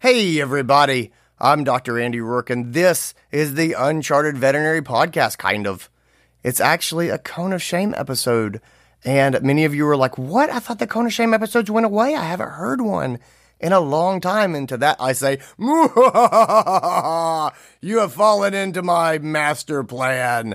Hey, everybody. I'm Dr. Andy Roark, and this is the Uncharted Veterinary Podcast, kind of. It's actually a Cone of Shame episode. And many of you were like, What? I thought the Cone of Shame episodes went away. I haven't heard one in a long time. And to that, I say, You have fallen into my master plan.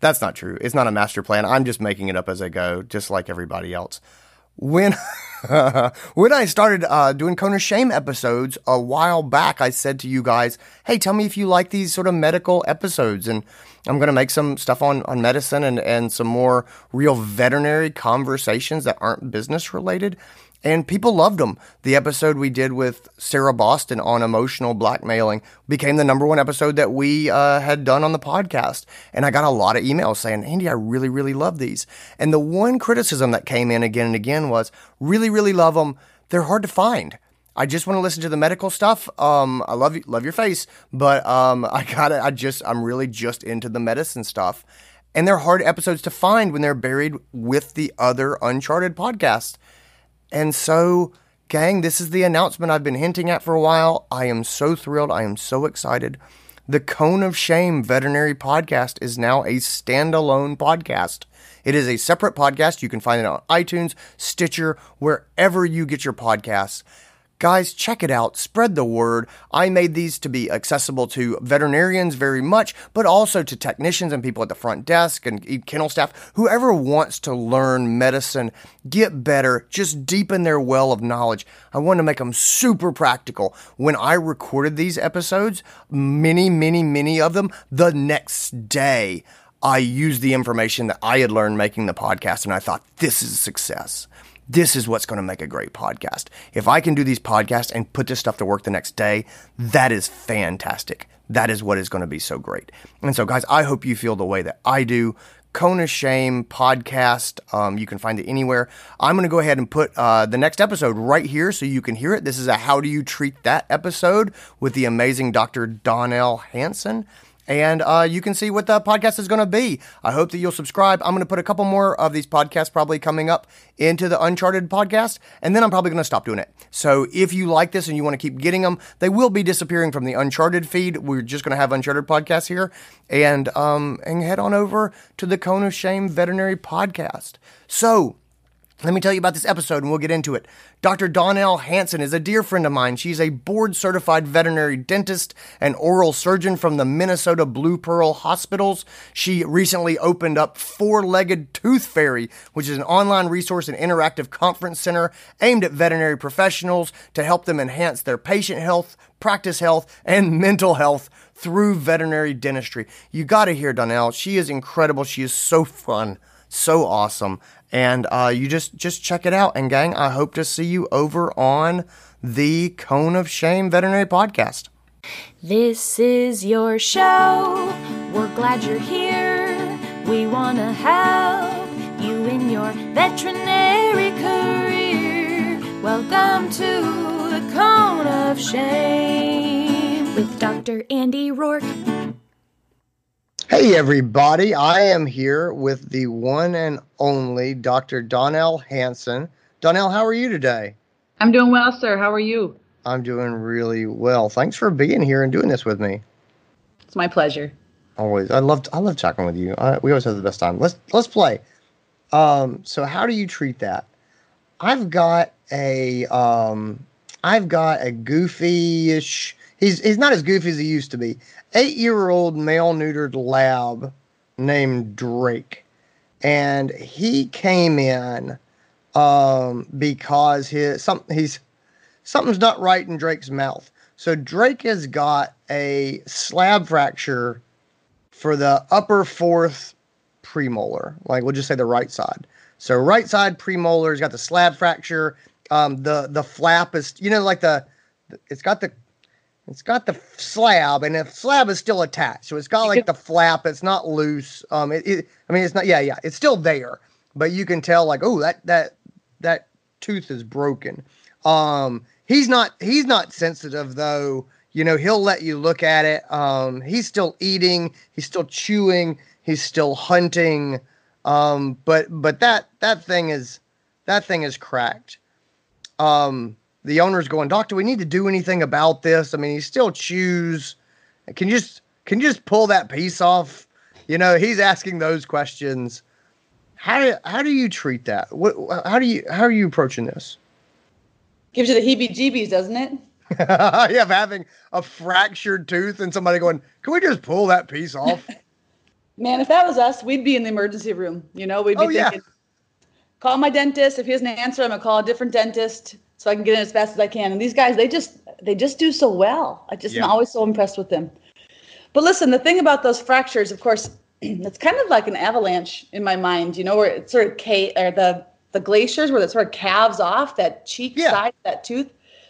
That's not true. It's not a master plan. I'm just making it up as I go, just like everybody else. When when I started uh, doing of Shame episodes a while back, I said to you guys, "Hey, tell me if you like these sort of medical episodes." And I'm going to make some stuff on on medicine and and some more real veterinary conversations that aren't business related and people loved them. The episode we did with Sarah Boston on emotional blackmailing became the number one episode that we uh, had done on the podcast. And I got a lot of emails saying, Andy, I really, really love these. And the one criticism that came in again and again was, really, really love them. They're hard to find. I just want to listen to the medical stuff. Um, I love you, love your face, but um, I got it. I just, I'm really just into the medicine stuff, and they're hard episodes to find when they're buried with the other Uncharted podcasts. And so, gang, this is the announcement I've been hinting at for a while. I am so thrilled. I am so excited. The Cone of Shame Veterinary Podcast is now a standalone podcast. It is a separate podcast. You can find it on iTunes, Stitcher, wherever you get your podcasts. Guys, check it out. Spread the word. I made these to be accessible to veterinarians very much, but also to technicians and people at the front desk and kennel staff. Whoever wants to learn medicine, get better, just deepen their well of knowledge. I want to make them super practical. When I recorded these episodes, many, many, many of them, the next day, I used the information that I had learned making the podcast and I thought, this is a success this is what's going to make a great podcast. If I can do these podcasts and put this stuff to work the next day, that is fantastic. That is what is going to be so great. And so, guys, I hope you feel the way that I do. Of Shame podcast. Um, you can find it anywhere. I'm going to go ahead and put uh, the next episode right here so you can hear it. This is a How Do You Treat That episode with the amazing Dr. Donnell Hansen and uh, you can see what the podcast is going to be. I hope that you'll subscribe. I'm going to put a couple more of these podcasts probably coming up into the Uncharted podcast, and then I'm probably going to stop doing it. So if you like this and you want to keep getting them, they will be disappearing from the Uncharted feed. We're just going to have Uncharted podcasts here, and um, and head on over to the Cone of Shame Veterinary Podcast. So let me tell you about this episode and we'll get into it. Dr. Donnell Hansen is a dear friend of mine. She's a board certified veterinary dentist and oral surgeon from the Minnesota BluePearl Hospitals. She recently opened up Four Legged Tooth Fairy, which is an online resource and interactive conference center aimed at veterinary professionals to help them enhance their patient health, practice health, and mental health through veterinary dentistry. You got to hear Donnell. She is incredible. She is so fun so awesome and uh, you just just check it out. And gang, I hope to see you over on the Cone of Shame Veterinary Podcast. This is your show. We're glad you're here. We want to help you in your veterinary career. Welcome to the Cone of Shame with Dr. Andy Roark. Hey, everybody. I am here with the one and only Dr. Donnell Hansen. Donnell, how are you today? I'm doing well, sir. How are you? I'm doing really well. Thanks for being here and doing this with me. It's my pleasure. Always. I love I love chatting with you. I, we always have the best time. Let's let's play. Um, so how do you treat that? I've got a um, I've got a goofy-ish. He's he's not as goofy as he used to be eight year old male neutered lab named Drake. And he came in um, because his some he's something's not right in Drake's mouth. So Drake has got a slab fracture for the upper fourth premolar, like we'll just say the right side. So right side premolar has got the slab fracture. Um, the the flap is you know like the it's got the it's got the slab, and the slab is still attached. So it's got like the flap. It's not loose. Um, it, it, I mean, it's not. Yeah, yeah, it's still there, but you can tell like, oh, that that that tooth is broken. Um, he's not. He's not sensitive though. You know, he'll let you look at it. Um, he's still eating. He's still chewing. He's still hunting. Um, but but that that thing is that thing is cracked. Um, the owner's going, Doc, do we need to do anything about this? I mean, he still chews. Can you just can you just pull that piece off? You know, he's asking those questions. How do how do you treat that? What how do you how are you approaching this? Gives you the heebie-jeebies, doesn't it? yeah, of having a fractured tooth and somebody going, "Can we just pull that piece off?" Man, if that was us, we'd be in the emergency room. You know, we'd be Oh, yeah. thinking, call my dentist. If he doesn't answer, I'm gonna call a different dentist so I can get in as fast as I can. And these guys, they just they just do so well. I just am always so impressed with them. But listen, the thing about those fractures, of course, it's kind of like an avalanche in my mind. You know, where it sort of ca- or the the glaciers where it sort of calves off that cheek Yeah. side, that tooth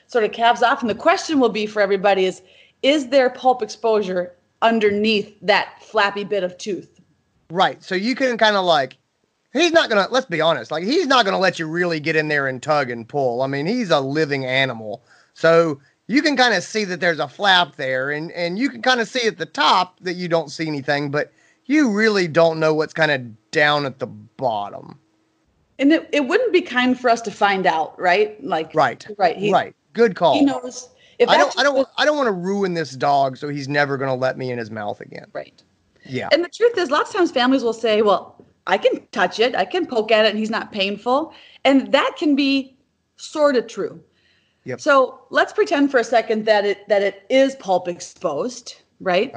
sort of calves off. And the question will be for everybody is, is there pulp exposure underneath that flappy bit of tooth? Right. So you can kind of like, he's not going to, let's be honest, like, he's not going to let you really get in there and tug and pull. I mean, he's a living animal. So you can kind of see that there's a flap there and, and you can kind of see at the top that you don't see anything, but you really don't know what's kind of down at the bottom. And it, it wouldn't be kind for us to find out, right? Like, Right. right. He, right. Good call. He knows. If I don't, I don't, I don't want to ruin this dog so he's never going to let me in his mouth again. right. Yeah. And the truth is, lots of times families will say, well, I can touch it, I can poke at it, and he's not painful. And that can be sort of true. Yep. So let's pretend for a second that it that it is pulp exposed, right?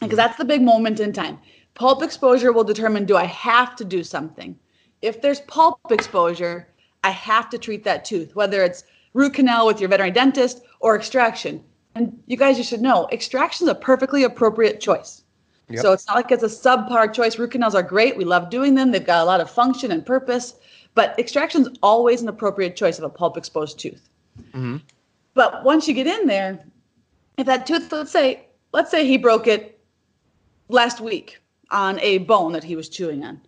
Because that's the big moment in time. Pulp exposure will determine do I have to do something? If there's pulp exposure, I have to treat that tooth, whether it's root canal with your veterinary dentist or extraction. And you guys, you should know extraction is a perfectly appropriate choice. Yep. So it's not like it's a subpar choice. Root canals are great. We love doing them. They've got a lot of function and purpose. But extraction's always an appropriate choice of a pulp exposed tooth. Mhm. But once you get in there, if that tooth, let's say, let's say he broke it last week on a bone that he was chewing on.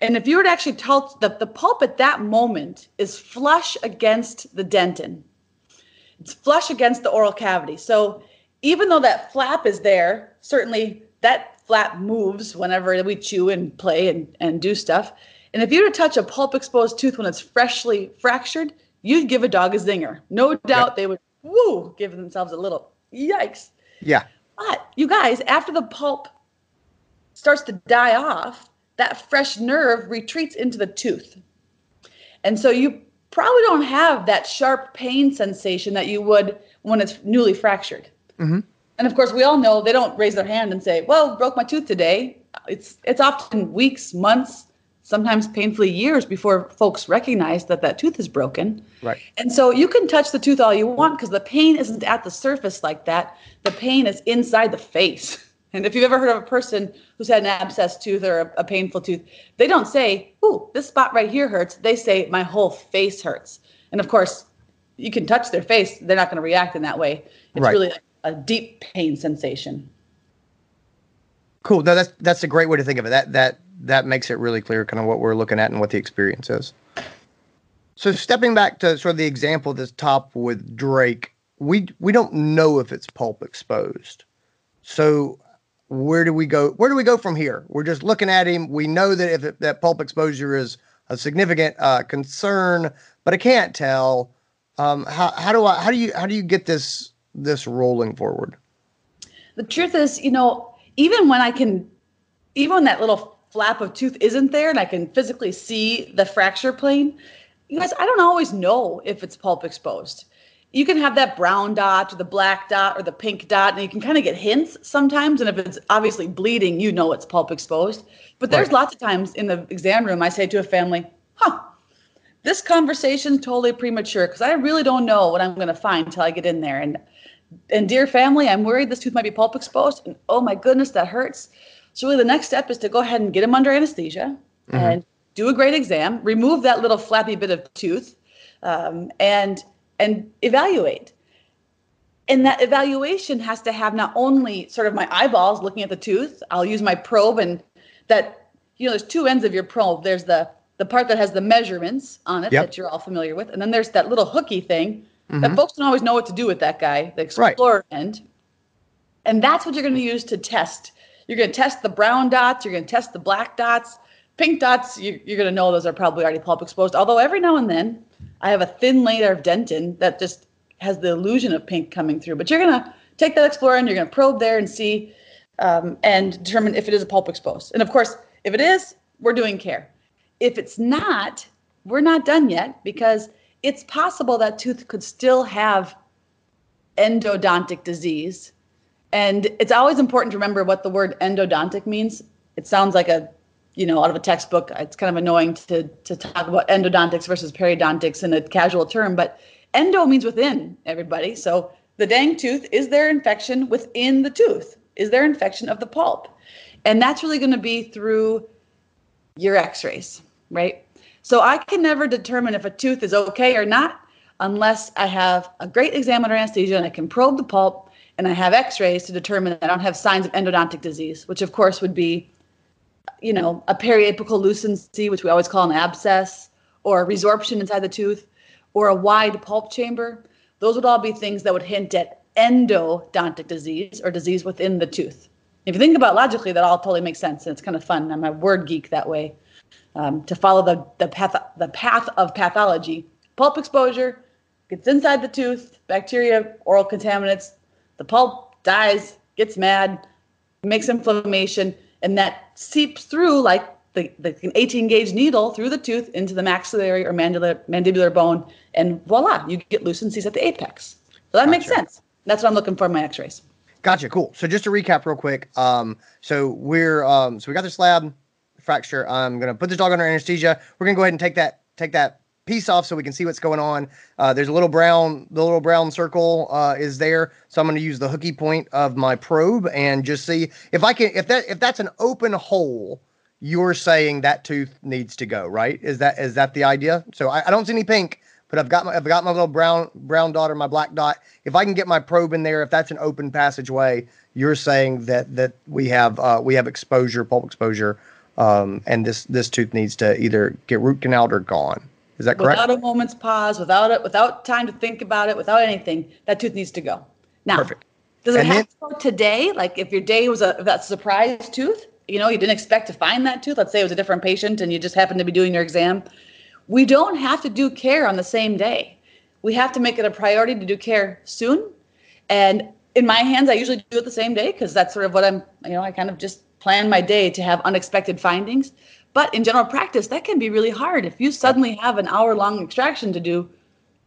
And if you were to actually tell the, the pulp at that moment is flush against the dentin, it's flush against the oral cavity. So even though that flap is there, certainly that flap moves whenever we chew and play and, and do stuff. And if you were to touch a pulp exposed tooth when it's freshly fractured, you'd give a dog a zinger. No doubt they would, woo, give themselves a little yikes. Yeah. But you guys, after the pulp starts to die off, that fresh nerve retreats into the tooth. And so you probably don't have that sharp pain sensation that you would when it's newly fractured. Mhm. And of course, we all know they don't raise their hand and say, "Well, broke my tooth today." It's it's often weeks, months, sometimes painfully years before folks recognize that that tooth is broken. Right. And so you can touch the tooth all you want because the pain isn't at the surface like that. The pain is inside the face. And if you've ever heard of a person who's had an abscess tooth or a, a painful tooth, they don't say, Ooh, this spot right here hurts. They say, My whole face hurts. And of course, you can touch their face, they're not going to react in that way. It's Right. really a deep pain sensation. Cool. No, that's that's a great way to think of it. That that that makes it really clear, kind of what we're looking at and what the experience is. So stepping back to sort of the example that's top with Drake, we we don't know if it's pulp exposed. So where do we go? Where do we go from here? We're just looking at him. We know that if it, that pulp exposure is a significant uh, concern, but I can't tell. Um, how how do I how do you how do you get this this rolling forward? The truth is, you know, even when I can, even when that little flap of tooth isn't there and I can physically see the fracture plane, you guys, I don't always know if it's pulp exposed. You can have that brown dot or the black dot or the pink dot, and you can kind of get hints sometimes. And if it's obviously bleeding, you know it's pulp exposed. But there's Right. lots of times in the exam room, I say to a family, huh, this conversation's totally premature because I really don't know what I'm going to find until I get in there. And and dear family, I'm worried this tooth might be pulp exposed. And oh my goodness, that hurts. So really, the next step is to go ahead and get him under anesthesia and do a great exam, remove that little flappy bit of tooth, um, and and evaluate. And that evaluation has to have not only sort of my eyeballs looking at the tooth. I'll use my probe, and that you know, there's two ends of your probe. There's the the part that has the measurements on it Yep. that you're all familiar with, and then there's that little hooky thing Mhm. that folks don't always know what to do with that guy, the Right. explorer end. And that's what you're going to use to test. You're going to test the brown dots. You're going to test the black dots. Pink dots, you, you're going to know those are probably already pulp exposed. Although every now and then, I have a thin layer of dentin that just has the illusion of pink coming through. But you're gonna take that explorer and you're gonna probe there and see um, and determine if it is a pulp exposed. And of course, if it is, we're doing care. If it's not, we're not done yet because it's possible that tooth could still have endodontic disease. And it's always important to remember what the word endodontic means. It sounds like a, you know, out of a textbook. It's kind of annoying to, to talk about endodontics versus periodontics in a casual term, but endo means within everybody. So the dang tooth, is there infection within the tooth? Is there infection of the pulp? And that's really going to be through your x rays, right? So I can never determine if a tooth is okay or not unless I have a great exam under anesthesia and I can probe the pulp and I have x-rays to determine that I don't have signs of endodontic disease, which of course would be, you know, a periapical lucency, which we always call an abscess, or resorption inside the tooth, or a wide pulp chamber. Those would all be things that would hint at endodontic disease or disease within the tooth. If you think about logically, that all totally makes sense, and it's kind of fun. I'm a word geek that way. Um, to follow the the path the path of pathology, pulp exposure, gets inside the tooth, bacteria, oral contaminants, the pulp dies, gets mad, makes inflammation, and that seeps through like the, the 18 gauge needle through the tooth into the maxillary or mandibular, mandibular bone, and voila, you get lucencies at the apex. So that gotcha. makes sense. That's what I'm looking for in my x rays. Gotcha. Cool. So just to recap real quick. Um, so we're um, so we got this slab fracture. I'm gonna put this dog under anesthesia. We're gonna go ahead and take that take that piece off so we can see what's going on. Uh, there's a little brown, the little brown circle uh, is there. So I'm going to use the hooky point of my probe and just see if I can, if that, if that's an open hole, you're saying that tooth needs to go, right? Is that, is that the idea? So I, I don't see any pink, but I've got my, I've got my little brown, brown dot or my black dot. If I can get my probe in there, if that's an open passageway, you're saying that, that we have, uh, we have exposure, pulp exposure. Um, and this, this tooth needs to either get root canaled or gone. Is that correct? Without a moment's pause, without it, without time to think about it, without anything, that tooth needs to go. Now, Perfect. does it and have then, to go today? Like if your day was a that surprise tooth, you know, you didn't expect to find that tooth. Let's say it was a different patient and you just happened to be doing your exam. We don't have to do care on the same day. We have to make it a priority to do care soon. And in my hands, I usually do it the same day because that's sort of what I'm, you know, I kind of just plan my day to have unexpected findings. But in general practice, that can be really hard. If you suddenly have an hour long extraction to do,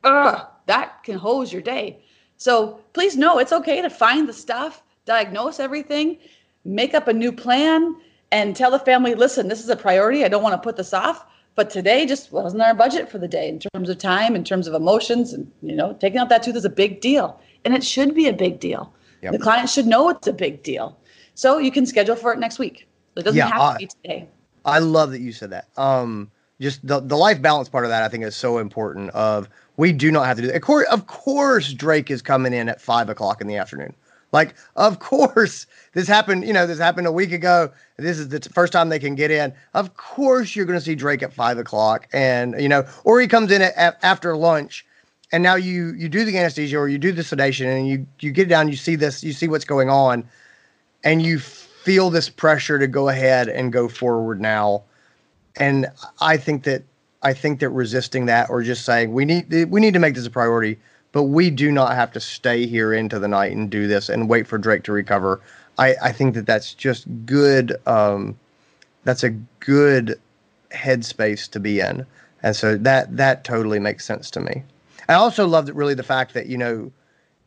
uh, that can hose your day. So please know it's okay to find the stuff, diagnose everything, make up a new plan, and tell the family listen, this is a priority. I don't want to put this off. But today just wasn't our budget for the day in terms of time, in terms of emotions, and you know, taking out that tooth is a big deal. And it should be a big deal. Yep. The client should know it's a big deal. So you can schedule for it next week. It doesn't yeah, have to be today. I love that you said that. Um, just the the life balance part of that, I think, is so important. Of we do not have to do that. Of course, of course, Drake is coming in at five o'clock in the afternoon. Like, of course, this happened. You know, this happened a week ago. This is the first time they can get in. Of course, you're going to see Drake at five o'clock, and you know, or he comes in at, at, after lunch, and now you you do the anesthesia or you do the sedation, and you you get down, you see this, you see what's going on, and you feel this pressure to go ahead and go forward now. And I think that I think that resisting that or just saying we need we need to make this a priority, but we do not have to stay here into the night and do this and wait for Drake to recover. I, I think that that's just good. Um, that's a good headspace to be in, and so that that totally makes sense to me. I also love that really the fact that you know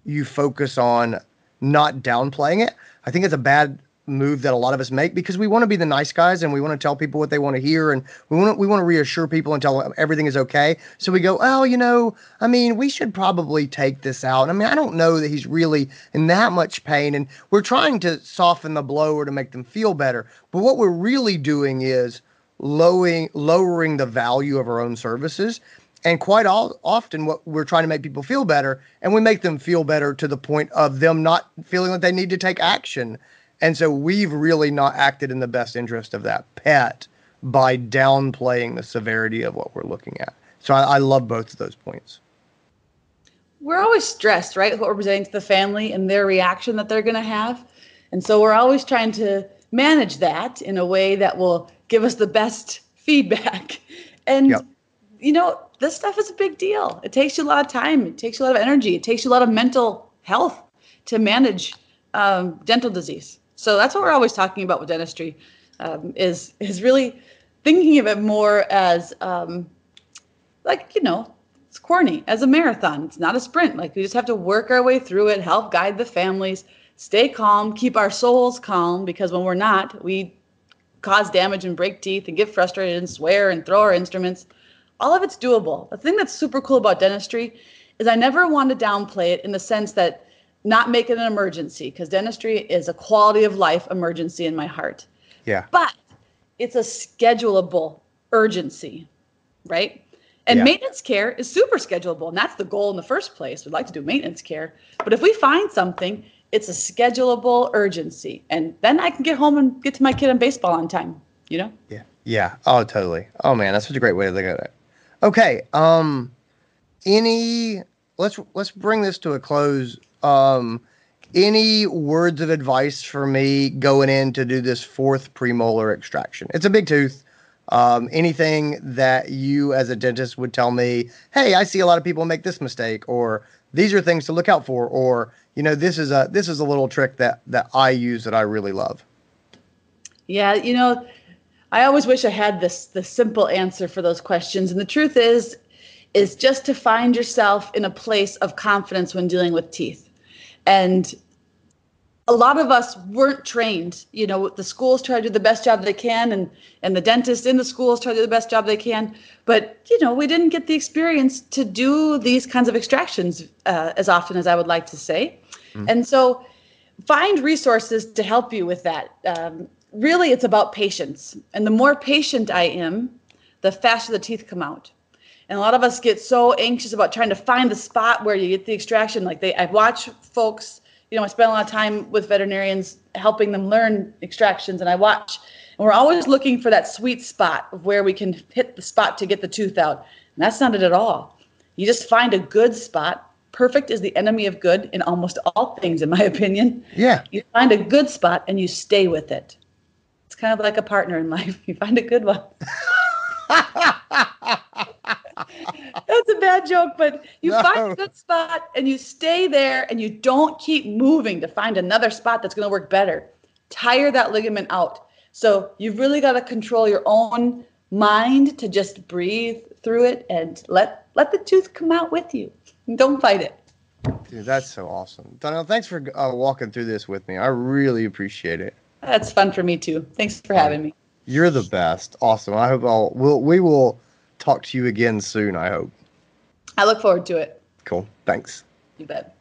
you focus on not downplaying it. I think it's a bad move that a lot of us make because we want to be the nice guys and we want to tell people what they want to hear and we want to, we want to reassure people and tell them everything is okay. So we go, oh, you know, I mean, we should probably take this out. I mean, I don't know that he's really in that much pain, and we're trying to soften the blow or to make them feel better. But what we're really doing is lowering lowering the value of our own services. And quite all, often, what we're trying to make people feel better, and we make them feel better to the point of them not feeling like they need to take action. And so we've really not acted in the best interest of that pet by downplaying the severity of what we're looking at. So I, I love both of those points. We're always stressed, right? What we're presenting to the family and their reaction that they're going to have. And so we're always trying to manage that in a way that will give us the best feedback. And, yep. you know, this stuff is a big deal. It takes you a lot of time. It takes you a lot of energy. It takes you a lot of mental health to manage um, dental disease. So that's what we're always talking about with dentistry, um, is is really thinking of it more as um, like you know it's corny as a marathon. It's not a sprint. Like we just have to work our way through it, help guide the families, stay calm, keep our souls calm because when we're not, we cause damage and break teeth and get frustrated and swear and throw our instruments. All of it's doable. The thing that's super cool about dentistry is I never want to downplay it in the sense that not make it an emergency because dentistry is a quality of life emergency in my heart. Yeah. But it's a schedulable urgency, right? And Yeah. maintenance care is super schedulable, and that's the goal in the first place. We'd like to do maintenance care. But if we find something, it's a schedulable urgency. And then I can get home and get to my kid on baseball on time, you know? Yeah. Yeah. Oh, totally. Oh man, that's such a great way to look at it. Okay. Um, any let's let's bring this to a close. Um, any words of advice for me going in to do this fourth premolar extraction? It's a big tooth. Um, anything that you as a dentist would tell me, hey, I see a lot of people make this mistake, or these are things to look out for, or you know, this is a this is a little trick that that I use that I really love. Yeah, you know, I always wish I had this the simple answer for those questions. And the truth is, is just to find yourself in a place of confidence when dealing with teeth. And a lot of us weren't trained. You know, the schools try to do the best job they can, and and the dentists in the schools try to do the best job they can. But you know, we didn't get the experience to do these kinds of extractions uh, as often as I would like to say. And so, find resources to help you with that. Um, really, it's about patience, and the more patient I am, the faster the teeth come out. And a lot of us get so anxious about trying to find the spot where you get the extraction. Like they, I watch folks, you know, I spend a lot of time with veterinarians helping them learn extractions, and I watch, and we're always looking for that sweet spot of where we can hit the spot to get the tooth out. And that's not it at all. You just find a good spot. Perfect is the enemy of good in almost all things, in my opinion. Yeah. You find a good spot and you stay with it. It's kind of like a partner in life. You find a good one. That's a bad joke, but you No. find a good spot and you stay there and you don't keep moving to find another spot that's going to work better. Tire that ligament out. So you've really got to control your own mind to just breathe through it and let let the tooth come out with you. Don't fight it. Dude, that's so awesome. Donnell, thanks for uh, walking through this with me. I really appreciate it. That's fun for me too. Thanks for having me. You're the best. Awesome. I hope I'll we'll, we will talk to you again soon. I hope. I look forward to it. Cool. Thanks. You bet.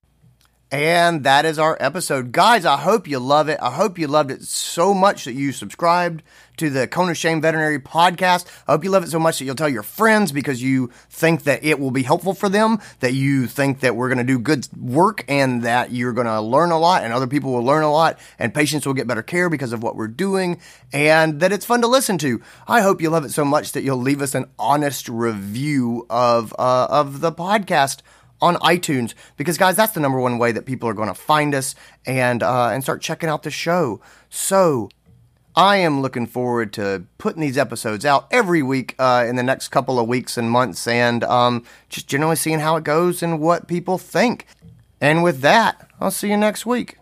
And that is our episode. Guys, I hope you love it. I hope you loved it so much that you subscribed to the Cone Shame Veterinary Podcast. I hope you love it so much that you'll tell your friends because you think that it will be helpful for them, that you think that we're going to do good work and that you're going to learn a lot and other people will learn a lot and patients will get better care because of what we're doing and that it's fun to listen to. I hope you love it so much that you'll leave us an honest review of, uh, of the podcast on iTunes because guys, that's the number one way that people are going to find us and uh, and start checking out the show. So I am looking forward to putting these episodes out every week uh, in the next couple of weeks and months, and um, just generally seeing how it goes and what people think. And with that, I'll see you next week.